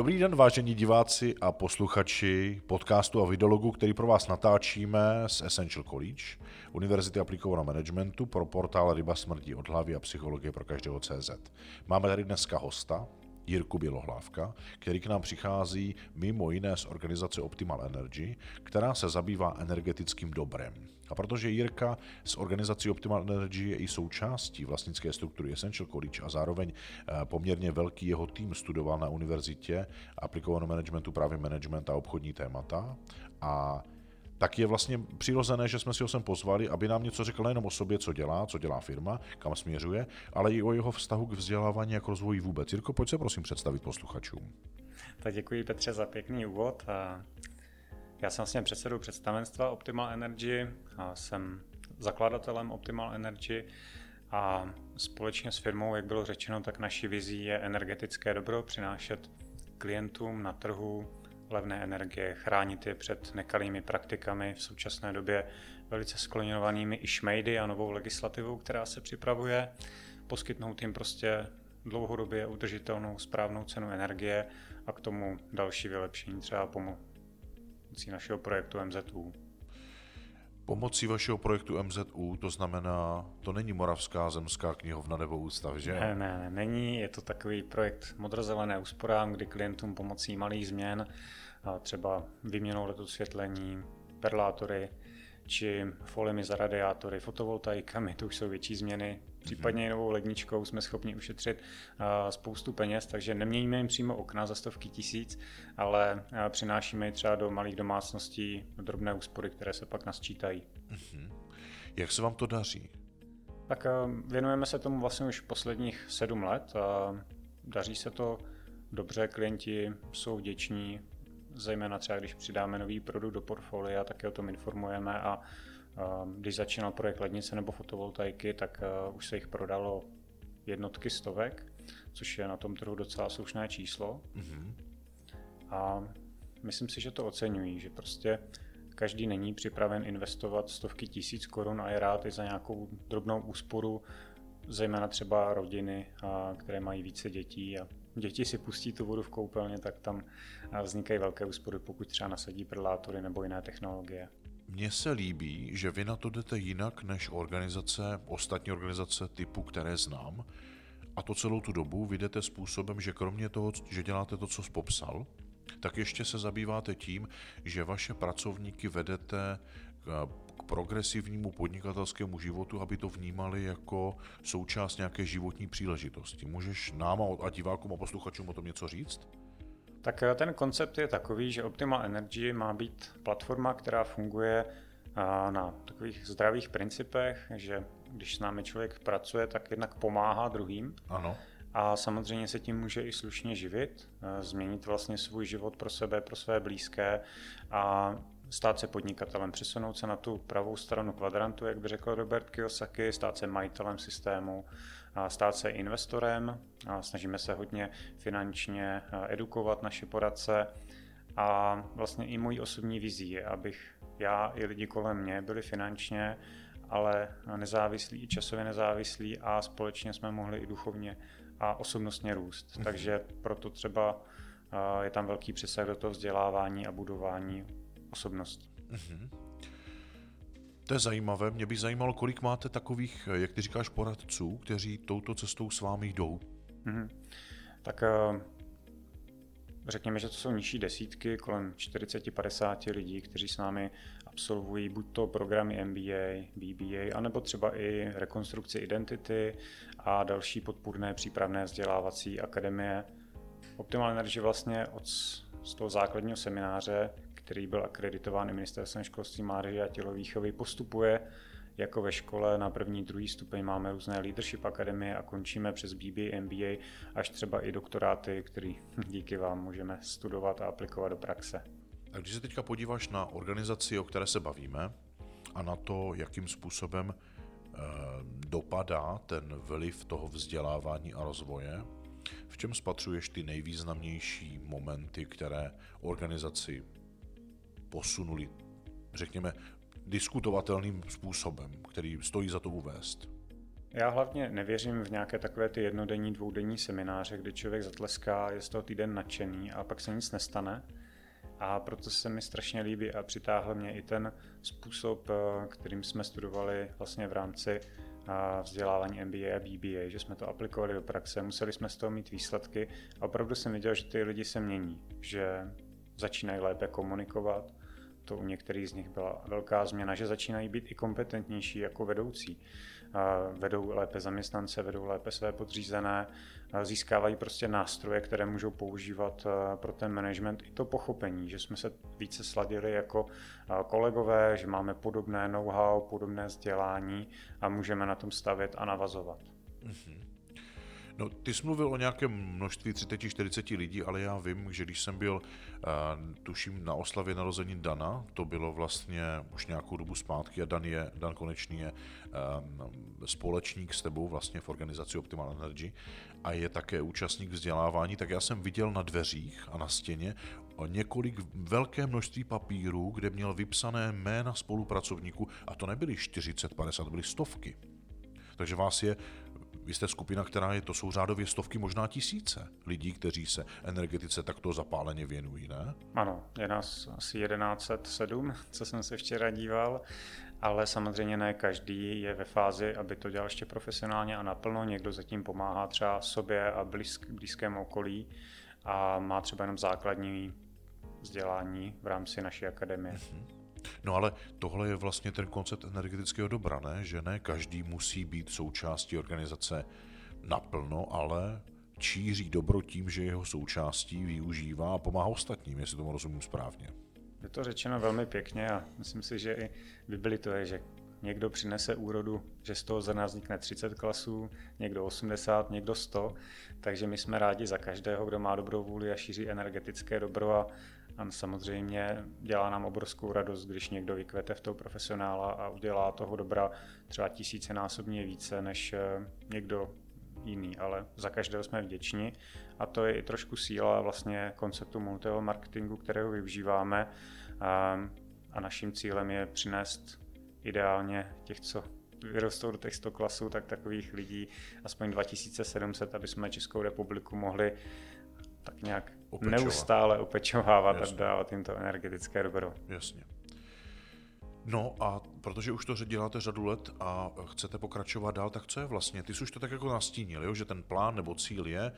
Dobrý den, vážení diváci a posluchači podcastu a videologu, který pro vás natáčíme z Essential College, Univerzity aplikovaného managementu pro portál Ryba smrdí od hlavy a psychologie pro každého CZ. Máme tady dneska hosta, Jirku Bělohlávka, který k nám přichází mimo jiné z organizace Optimal Energy, která se zabývá energetickým dobrem. A protože Jirka z organizací Optimal Energy je i součástí vlastnické struktury Essential College a zároveň eh, poměrně velký jeho tým studoval na univerzitě aplikovanou managementu právě management a obchodní témata a tak je vlastně přirozené, že jsme si ho sem pozvali, aby nám něco řekl nejenom o sobě, co dělá, co dělá firma, kam směřuje, ale i o jeho vztahu k vzdělávání a k rozvoji vůbec. Jirko, pojď se prosím představit posluchačům. Tak děkuji Petře za pěkný úvod. Já jsem vlastně předsedou představenstva Optimal Energy a jsem zakladatelem Optimal Energy a společně s firmou, jak bylo řečeno, tak naší vizí je energetické dobro přinášet klientům na trhu levné energie, chránit je před nekalými praktikami v současné době velice skloněnovanými i šmejdy a novou legislativou, která se připravuje, poskytnout jim prostě dlouhodobě udržitelnou správnou cenu energie a k tomu další vylepšení třeba pomocí našeho projektu MZU. Pomocí vašeho projektu MZU, to znamená, to není Moravská zemská knihovna nebo ústav, že? Ne, ne, ne, není. Je to takový projekt modrozelené úsporám, kdy klientům pomocí malých změn, třeba vyměnou letu světlení, perlátory, či foliemi za radiátory, fotovoltaikami, to už jsou větší změny, případně novou ledničkou jsme schopni ušetřit spoustu peněz, takže neměníme jim přímo okna za stovky tisíc, ale přinášíme je třeba do malých domácností drobné úspory, které se pak nasčítají. Mhm. Jak se vám to daří? Tak věnujeme se tomu vlastně už posledních sedm let. Daří se to dobře, klienti jsou vděční, zejména třeba když přidáme nový produkt do portfolia, tak je o tom informujeme a když začínal projekt lednice nebo fotovoltaiky, tak už se jich prodalo jednotky stovek, což je na tom trhu docela slušné číslo. Mm-hmm. A myslím si, že to oceňují, že prostě každý není připraven investovat stovky tisíc korun a je rád i za nějakou drobnou úsporu, zejména třeba rodiny, které mají více dětí a děti si pustí tu vodu v koupelně, tak tam vznikají velké úspory, pokud třeba nasadí predátory nebo jiné technologie. Mně se líbí, že vy na to jdete jinak než organizace, ostatní organizace typu, které znám. A to celou tu dobu vy jdete způsobem, že kromě toho, že děláte to, co jsi popsal, tak ještě se zabýváte tím, že vaše pracovníky vedete k progresivnímu podnikatelskému životu, aby to vnímali jako součást nějaké životní příležitosti. Můžeš nám a divákům a posluchačům o tom něco říct? Tak eh, ten koncept je takový, že Optimal Energy má být platforma, která funguje eh, na takových zdravých principech, že když s námi člověk pracuje, tak jednak pomáhá druhým. Ano. A samozřejmě se tím může i slušně živit, eh, změnit vlastně svůj život pro sebe, pro své blízké a stát se podnikatelem, přesunout se na tu pravou stranu kvadrantu, jak by řekl Robert Kiyosaki, stát se majitelem systému, stát se investorem. Snažíme se hodně finančně edukovat naše poradce a vlastně i mojí osobní vizí je, abych já i lidi kolem mě byli finančně, ale nezávislí, i časově nezávislí a společně jsme mohli i duchovně a osobnostně růst. Mhm. Takže proto třeba je tam velký přesah do toho vzdělávání a budování osobnosti. Mm-hmm. To je zajímavé. Mě by zajímalo, kolik máte takových, jak ty říkáš, poradců, kteří touto cestou s vámi jdou. Mm-hmm. Tak eh, řekněme, že to jsou nižší desítky, kolem 40-50 lidí, kteří s námi absolvují buď to programy MBA, BBA, anebo třeba i rekonstrukci identity a další podpůrné přípravné vzdělávací akademie. Optimal Energy vlastně od z toho základního semináře, který byl akreditován ministerstvem školství, mládeže a tělovýchovy, postupuje jako ve škole na první, druhý stupeň máme různé leadership akademie a končíme přes BBA, MBA až třeba i doktoráty, který díky vám můžeme studovat a aplikovat do praxe. Tak když se teďka podíváš na organizaci, o které se bavíme, a na to, jakým způsobem eh, dopadá ten vliv toho vzdělávání a rozvoje, v čem spatřuješ ty nejvýznamnější momenty, které organizaci posunuli, řekněme, diskutovatelným způsobem, který stojí za to uvést? Já hlavně nevěřím v nějaké takové ty jednodenní, dvoudenní semináře, kdy člověk zatleská, je z toho týden nadšený a pak se nic nestane. A proto se mi strašně líbí a přitáhl mě i ten způsob, eh, kterým jsme studovali vlastně v rámci eh, vzdělávání MBA a BBA, že jsme to aplikovali do praxe, museli jsme z toho mít výsledky a opravdu jsem viděl, že ty lidi se mění, že začínají lépe komunikovat, to u některých z nich byla velká změna, že začínají být i kompetentnější jako vedoucí vedou lépe zaměstnance, vedou lépe své podřízené, získávají prostě nástroje, které můžou používat pro ten management i to pochopení, že jsme se více sladili jako kolegové, že máme podobné know-how, podobné vzdělání a můžeme na tom stavět a navazovat. Mm-hmm. No, ty jsi mluvil o nějakém množství 30-40 lidí, ale já vím, že když jsem byl, uh, tuším, na oslavě narození Dana, to bylo vlastně už nějakou dobu zpátky a Dan, je, Dan Konečný je um, společník s tebou vlastně v organizaci Optimal Energy a je také účastník vzdělávání, tak já jsem viděl na dveřích a na stěně několik velké množství papírů, kde měl vypsané jména spolupracovníků a to nebyly 40, 50, to byly stovky. Takže vás je vy jste skupina, která je, to jsou řádově stovky, možná tisíce lidí, kteří se energetice takto zapáleně věnují, ne? Ano, je nás asi 1107, co jsem se včera díval, ale samozřejmě ne každý je ve fázi, aby to dělal ještě profesionálně a naplno. Někdo zatím pomáhá třeba sobě a blízk, blízkému okolí a má třeba jenom základní vzdělání v rámci naší akademie. Mm-hmm. No ale tohle je vlastně ten koncept energetického dobra, ne? Že ne každý musí být součástí organizace naplno, ale číří dobro tím, že jeho součástí využívá a pomáhá ostatním, jestli tomu rozumím správně. Je to řečeno velmi pěkně a myslím si, že i Bibli to je, že někdo přinese úrodu, že z toho nás vznikne 30 klasů, někdo 80, někdo 100, takže my jsme rádi za každého, kdo má dobrou vůli a šíří energetické dobro a a samozřejmě dělá nám obrovskou radost, když někdo vykvete v toho profesionála a udělá toho dobra třeba tisícenásobně více než eh, někdo jiný, ale za každého jsme vděční. A to je i trošku síla vlastně konceptu multilevel marketingu, kterého využíváme. A, a naším cílem je přinést ideálně těch, co vyrostou do těch 100 klasů, tak takových lidí aspoň 2700, aby jsme Českou republiku mohli tak nějak Opečovat. neustále opečovávat Jasně. a dávat jim to energetické dobro. Jasně. No a protože už to děláte řadu let a chcete pokračovat dál, tak co je vlastně? Ty jsi už to tak jako nastínil, jo? že ten plán nebo cíl je,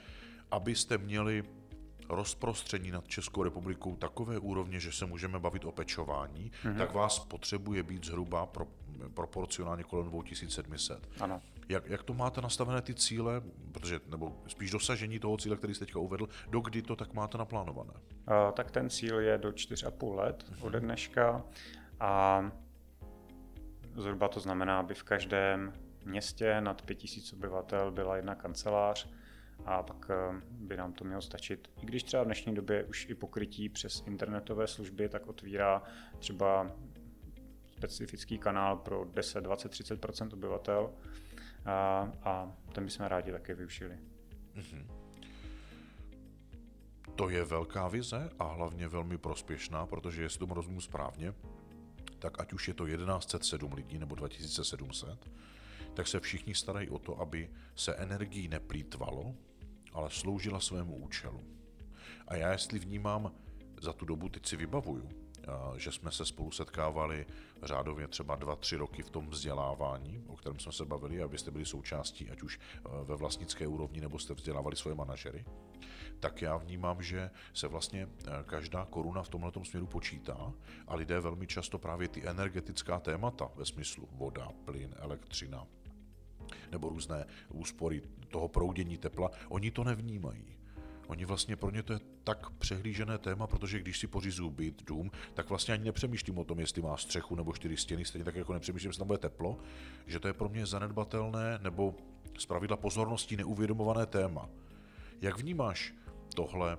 abyste měli rozprostření nad Českou republikou takové úrovně, že se můžeme bavit o pečování, mm-hmm. tak vás potřebuje být zhruba pro, proporcionálně kolem 2700. Ano. Jak, jak to máte nastavené ty cíle, protože, nebo spíš dosažení toho cíle, který jste teďka uvedl, do kdy to tak máte naplánované? Uh, tak ten cíl je do 4,5 let mm-hmm. ode dneška a zhruba to znamená, aby v každém městě nad 5000 obyvatel byla jedna kancelář, a pak eh, by nám to mělo stačit. I když třeba v dnešní době už i pokrytí přes internetové služby tak otvírá třeba specifický kanál pro 10, 20, 30% obyvatel a, a ten bychom rádi také využili. Mm-hmm. To je velká vize a hlavně velmi prospěšná, protože jestli tomu rozumím správně, tak ať už je to 1107 lidí nebo 2700, tak se všichni starají o to, aby se energií neplýtvalo, ale sloužila svému účelu. A já jestli vnímám za tu dobu, teď si vybavuju, že jsme se spolu setkávali řádově třeba dva, tři roky v tom vzdělávání, o kterém jsme se bavili, abyste byli součástí, ať už e, ve vlastnické úrovni, nebo jste vzdělávali svoje manažery, tak já vnímám, že se vlastně e, každá koruna v tomhle směru počítá a lidé velmi často právě ty energetická témata ve smyslu voda, plyn, elektřina, nebo různé úspory toho proudění tepla, oni to nevnímají. Oni vlastně pro ně to je tak přehlížené téma, protože když si pořizuju byt, dům, tak vlastně ani nepřemýšlím o tom, jestli má střechu nebo čtyři stěny, stejně tak jako nepřemýšlím, jestli tam bude teplo, že to je pro mě zanedbatelné nebo z pravidla pozornosti neuvědomované téma. Jak vnímáš tohle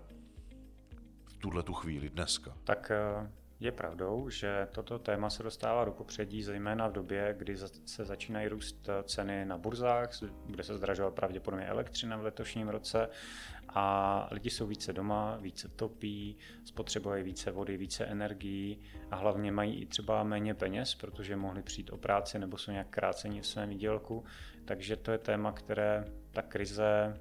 v tuhle tu chvíli dneska? Tak eh, Je pravdou, že toto téma se dostává do popředí, zejména v době, kdy se začínají růst ceny na burzách, bude se zdražovat pravděpodobně elektřina v letošním roce a lidi jsou více doma, více topí, spotřebují více vody, více energií a hlavně mají i třeba méně peněz, protože mohli přijít o práci nebo jsou nějak krácení v svém výdělku. Takže to je téma, které ta krize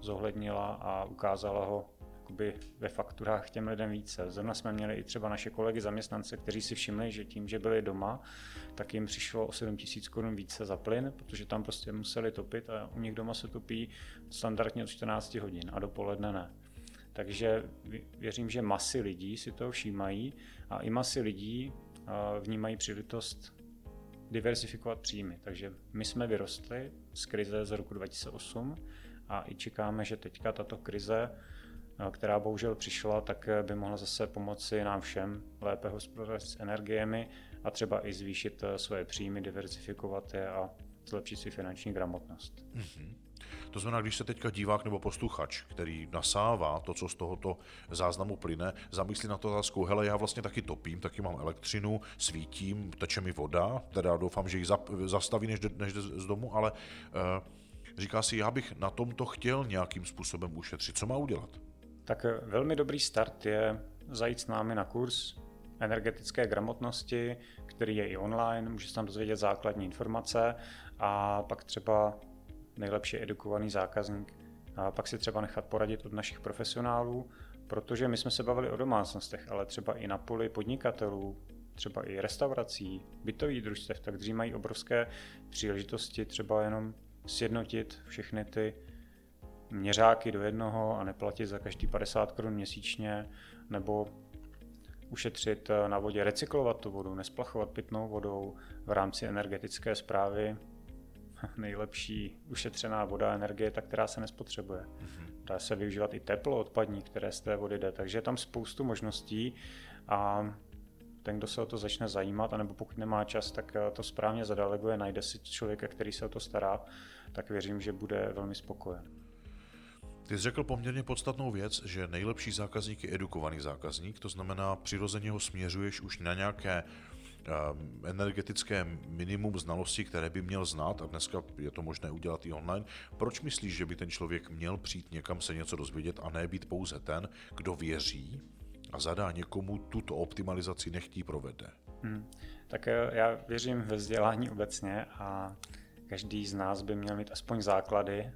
zohlednila a ukázala ho jakoby ve fakturách těm lidem více. Zrovna jsme měli i třeba naše kolegy zaměstnance, kteří si všimli, že tím, že byli doma, tak jim přišlo o 7 tisíc korun více za plyn, protože tam prostě museli topit a u nich doma se topí standardně od 14 hodin a dopoledne ne. Takže věřím, že masy lidí si toho všímají a i masy lidí vnímají příležitost diversifikovat příjmy. Takže my jsme vyrostli z krize z roku 2008 a i čekáme, že teďka tato krize která bohužel přišla, tak by mohla zase pomoci nám všem lépe hospodařit s energiemi a třeba i zvýšit eh, svoje příjmy, diversifikovat je a zlepšit si finanční gramotnost. Mm-hmm. To znamená, když se teďka divák nebo posluchač, který nasává to, co z tohoto záznamu plyne, zamyslí na to otázku, hele, já vlastně taky topím, taky mám elektřinu, svítím, teče mi voda, teda doufám, že ji zastaví, než jde, než jde z domu, ale uh, říká si, já bych na tomto chtěl nějakým způsobem ušetřit. Co má udělat? Tak velmi dobrý start je zajít s námi na kurz energetické gramotnosti, který je i online, může se tam dozvědět základní informace a pak třeba nejlepší edukovaný zákazník. A pak si třeba nechat poradit od našich profesionálů, protože my jsme se bavili o domácnostech, ale třeba i na poli podnikatelů, třeba i restaurací, bytových družstev, tak dřív mají obrovské příležitosti třeba jenom sjednotit všechny ty měřáky do jednoho a neplatit za každý 50 korun měsíčně, nebo ušetřit eh, na vodě, recyklovat tu vodu, nesplachovat pitnou vodou v rámci energetické zprávy. Nejlepší ušetřená voda energie je ta, která se nespotřebuje. Mm-hmm. Dá se využívat i teplo odpadní, které z té vody jde, takže je tam spoustu možností a ten, kdo se o to začne zajímat, anebo pokud nemá čas, tak eh, to správně zadeleguje, najde si člověka, který se o to stará, tak věřím, že bude velmi spokojen. Ty jsi řekl poměrně podstatnou věc, že nejlepší zákazník je edukovaný zákazník, to znamená, přirozeně ho směřuješ už na nějaké ehm, energetické minimum znalostí, které by měl znát, a dneska je to možné udělat i online. Proč myslíš, že by ten člověk měl přijít někam se něco dozvědět a ne být pouze ten, kdo věří a zadá někomu tuto optimalizaci nechtí provede? Hmm. Tak eh, já věřím ve vzdělání obecně a každý z nás by měl mít aspoň základy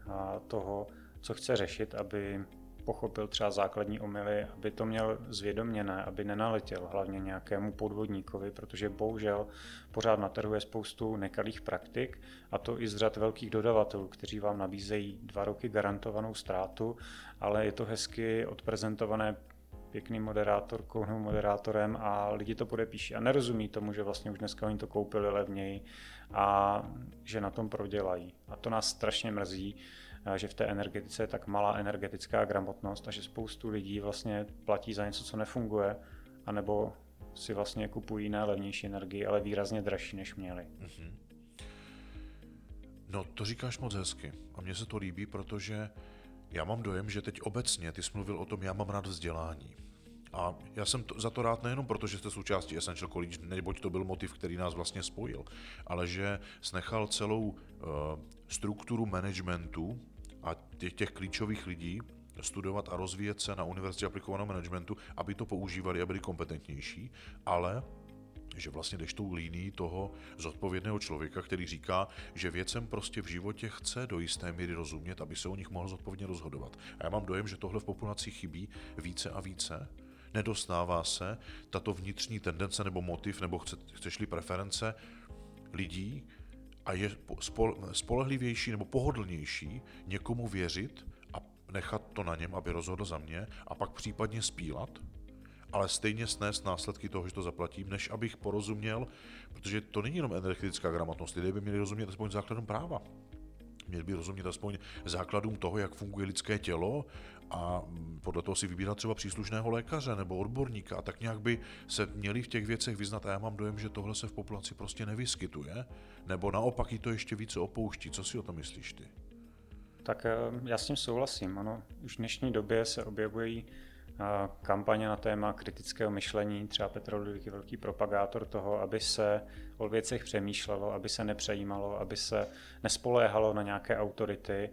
toho, co chce řešit, aby pochopil třeba základní omily, aby to měl zvědoměné, aby nenaletěl hlavně nějakému podvodníkovi, protože bohužel pořád na trhu je spoustu nekalých praktik a to i z řad velkých dodavatelů, kteří vám nabízejí dva roky garantovanou ztrátu, ale je to hezky odprezentované pěkným moderátorkou nebo moderátorem a lidi to podepíší a nerozumí tomu, že vlastně už dneska oni to koupili levněji a že na tom prodělají. A to nás strašně mrzí, že v té energetice je tak malá energetická gramotnost a že spoustu lidí vlastně platí za něco, co nefunguje, anebo si vlastně kupují na levnější energii, ale výrazně dražší, než měli. Mm-hmm. No, to říkáš moc hezky a mně se to líbí, protože já mám dojem, že teď obecně ty jsi mluvil o tom, já mám rád vzdělání. A já jsem to, za to rád nejenom proto, že jste součástí Essential College, neboť to byl motiv, který nás vlastně spojil, ale že snechal celou uh, strukturu managementu těch, těch klíčových lidí studovat a rozvíjet se na univerzitě aplikovaného managementu, aby to používali a byli kompetentnější, ale že vlastně jdeš tou líní toho zodpovědného člověka, který říká, že věcem prostě v životě chce do jisté míry rozumět, aby se o nich mohl zodpovědně rozhodovat. A já mám dojem, že tohle v populaci chybí více a více. Nedostává se tato vnitřní tendence nebo motiv, nebo chce, chceš-li preference lidí, a je spolehlivější nebo pohodlnější někomu věřit a nechat to na něm, aby rozhodl za mě a pak případně spílat, ale stejně snést následky toho, že to zaplatím, než abych porozuměl, protože to není jenom energetická gramotnost, lidé by měli rozumět aspoň základům práva. Měli by rozumět aspoň základům toho, jak funguje lidské tělo a podle toho si vybírat třeba příslušného lékaře nebo odborníka a tak nějak by se měli v těch věcech vyznat a já mám dojem, že tohle se v populaci prostě nevyskytuje, nebo naopak jí to ještě více opouští. Co si o to myslíš ty? Tak eh, já s tím souhlasím. Ano, už v dnešní době se objevují kampaně na téma kritického myšlení. Třeba Petr Ludvík je velký propagátor toho, aby se o věcech přemýšlelo, aby se nepřejímalo, aby se nespoléhalo na nějaké autority.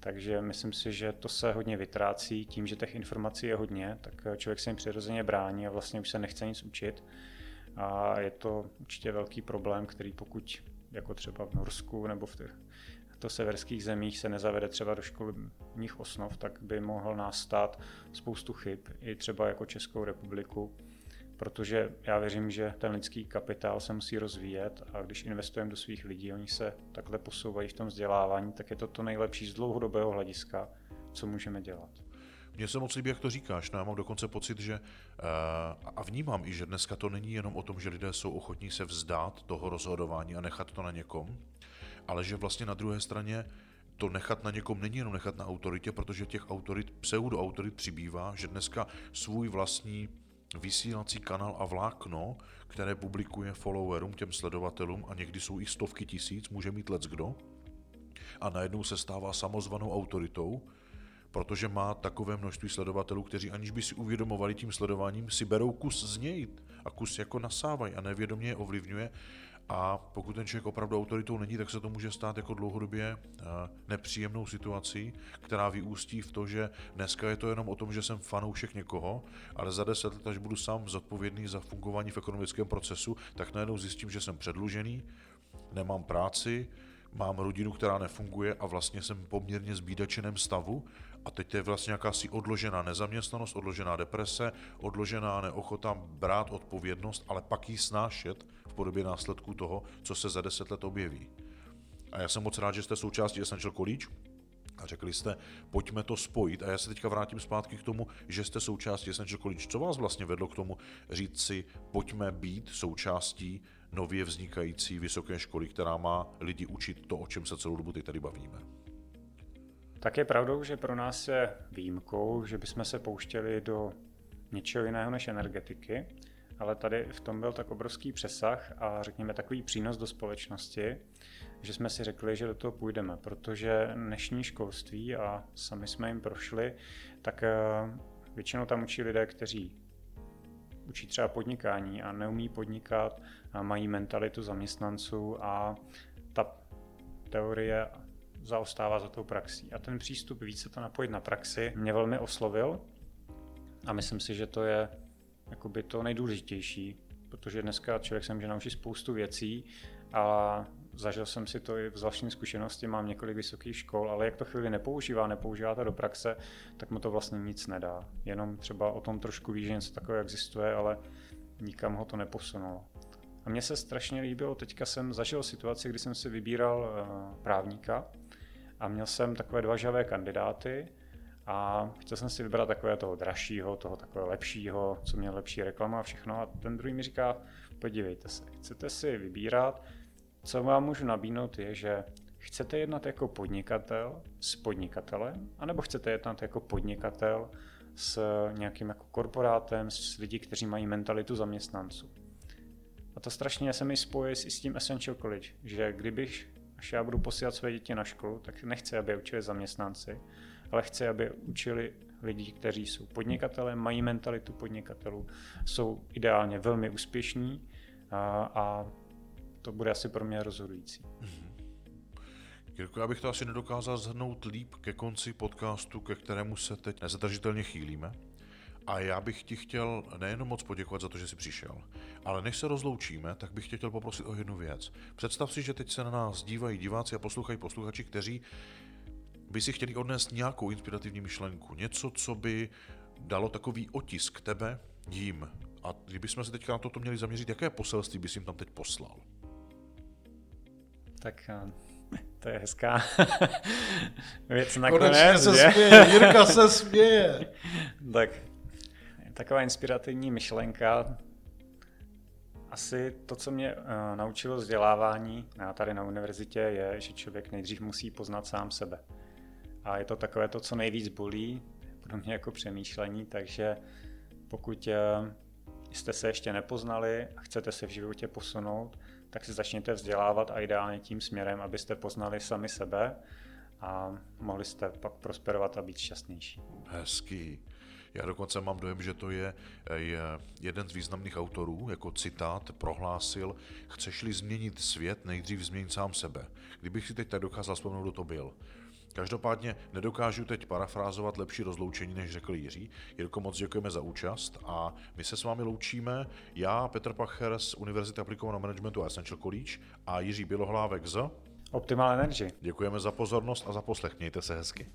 Takže myslím si, že to se hodně vytrácí tím, že těch informací je hodně, tak člověk se jim přirozeně brání a vlastně už se nechce nic učit. A je to určitě velký problém, který pokud jako třeba v Norsku nebo v těch to severských zemích se nezavede třeba do školních osnov, tak by mohl nastat spoustu chyb, i třeba jako Českou republiku, protože já věřím, že ten lidský kapitál se musí rozvíjet a když investujeme do svých lidí, oni se takhle posouvají v tom vzdělávání, tak je to to nejlepší z dlouhodobého hlediska, co můžeme dělat. Mně se moc líbí, jak to říkáš. No, já mám dokonce pocit, že eh, a vnímám i, že dneska to není jenom o tom, že lidé jsou ochotní se vzdát toho rozhodování a nechat to na někom, ale že vlastně na druhé straně to nechat na někom není jenom nechat na autoritě, protože těch autorit, pseudoautorit přibývá, že dneska svůj vlastní vysílací kanál a vlákno, které publikuje followerům, těm sledovatelům a někdy jsou i stovky tisíc, může mít let kdo? A najednou se stává samozvanou autoritou, protože má takové množství sledovatelů, kteří aniž by si uvědomovali tím sledováním, si berou kus z něj a kus jako nasávají a nevědomě je ovlivňuje a pokud ten člověk opravdu autoritou není, tak se to může stát jako dlouhodobě eh, nepříjemnou situací, která vyústí v to, že dneska je to jenom o tom, že jsem fanoušek někoho, ale za deset let, až budu sám zodpovědný za fungování v ekonomickém procesu, tak najednou zjistím, že jsem předlužený, nemám práci, mám rodinu, která nefunguje a vlastně jsem poměrně zbídačeném stavu a teď to je vlastně jakási odložená nezaměstnanost, odložená deprese, odložená neochota brát odpovědnost, ale pak ji snášet v podobě následků toho, co se za deset let objeví. A já jsem moc rád, že jste součástí Essential College a řekli jste, pojďme to spojit. A já se teďka vrátím zpátky k tomu, že jste součástí Essential College. Co vás vlastně vedlo k tomu říct si, pojďme být součástí nově vznikající vysoké školy, která má lidi učit to, o čem se celou dobu teď tady bavíme? Tak je pravdou, že pro nás je výjimkou, že bychom se pouštěli do něčeho jiného než energetiky, ale tady v tom byl tak obrovský přesah a řekněme takový přínos do společnosti, že jsme si řekli, že do toho půjdeme, protože dnešní školství, a sami jsme jim prošli, tak eh, většinou tam učí lidé, kteří učí třeba podnikání a neumí podnikat, a mají mentalitu zaměstnanců a ta teorie zaostává za tou praxí. A ten přístup více to napojit na praxi mě velmi oslovil a myslím si, že to je jakoby to nejdůležitější, protože dneska člověk se může naučit spoustu věcí a zažil jsem si to i v vlastní zkušenosti, mám několik vysokých škol, ale jak to chvíli nepoužívá, nepoužívá to do praxe, tak mu to vlastně nic nedá. Jenom třeba o tom trošku ví, že něco takového existuje, ale nikam ho to neposunulo. A mně se strašně líbilo, teďka jsem zažil situaci, kdy jsem si vybíral eh, právníka a měl jsem takové dva žavé kandidáty a chtěl jsem si vybrat takové toho dražšího, toho takového lepšího, co měl lepší reklama a všechno a ten druhý mi říká, podívejte se, chcete si vybírat, co vám můžu nabídnout je, že chcete jednat jako podnikatel s podnikatelem, anebo chcete jednat jako podnikatel s nějakým jako korporátem, s lidí, kteří mají mentalitu zaměstnanců. A to strašně se mi spojí i s tím Essential College, že kdybych, až já budu posílat své děti na školu, tak nechci, aby učili zaměstnanci, ale chci, aby učili lidi, kteří jsou podnikatelé, mají mentalitu podnikatelů, jsou ideálně velmi úspěšní a, a to bude asi pro mě rozhodující. Mm-hmm. Jirko, já bych to asi nedokázal zhrnout líp ke konci podcastu, ke kterému se teď nezadržitelně chýlíme. A já bych ti chtěl nejenom moc poděkovat za to, že jsi přišel, ale než se rozloučíme, tak bych tě chtěl poprosit o jednu věc. Představ si, že teď se na nás dívají diváci a poslouchají posluchači, kteří by si chtěli odnést nějakou inspirativní myšlenku, něco, co by dalo takový otisk tebe jim. A kdybychom se teďka na toto měli zaměřit, jaké poselství bys jim tam teď poslal? Tak eh, to je hezká věc nakonec. Konečně se je? směje, Jirka se směje. tak taková inspirativní myšlenka, asi to, co mě uh, naučilo vzdělávání tady na univerzitě, je, že člověk nejdřív musí poznat sám sebe. A je to takové to, co nejvíc bolí, pro mě jako přemýšlení, takže pokud eh, jste se ještě nepoznali a chcete se v životě posunout, tak se začněte vzdělávat a ideálně tím směrem, abyste poznali sami sebe a mohli jste pak prosperovat a být šťastnější. Hezký. Já dokonce mám dojem, že to je, je jeden z významných autorů, jako citát prohlásil, chceš-li změnit svět, nejdřív změnit sám sebe. Kdybych si teď tak dokázal vzpomenout, kdo to byl. Každopádně nedokážu teď parafrázovat lepší rozloučení, než řekl Jiří. Jirko, moc děkujeme za účast a my se s vámi loučíme. Já, Petr Pacher z Univerzity aplikovaného managementu a Essential College a Jiří Bělohlávek z Optimal Energy. Děkujeme za pozornost a za poslech. Mějte se hezky.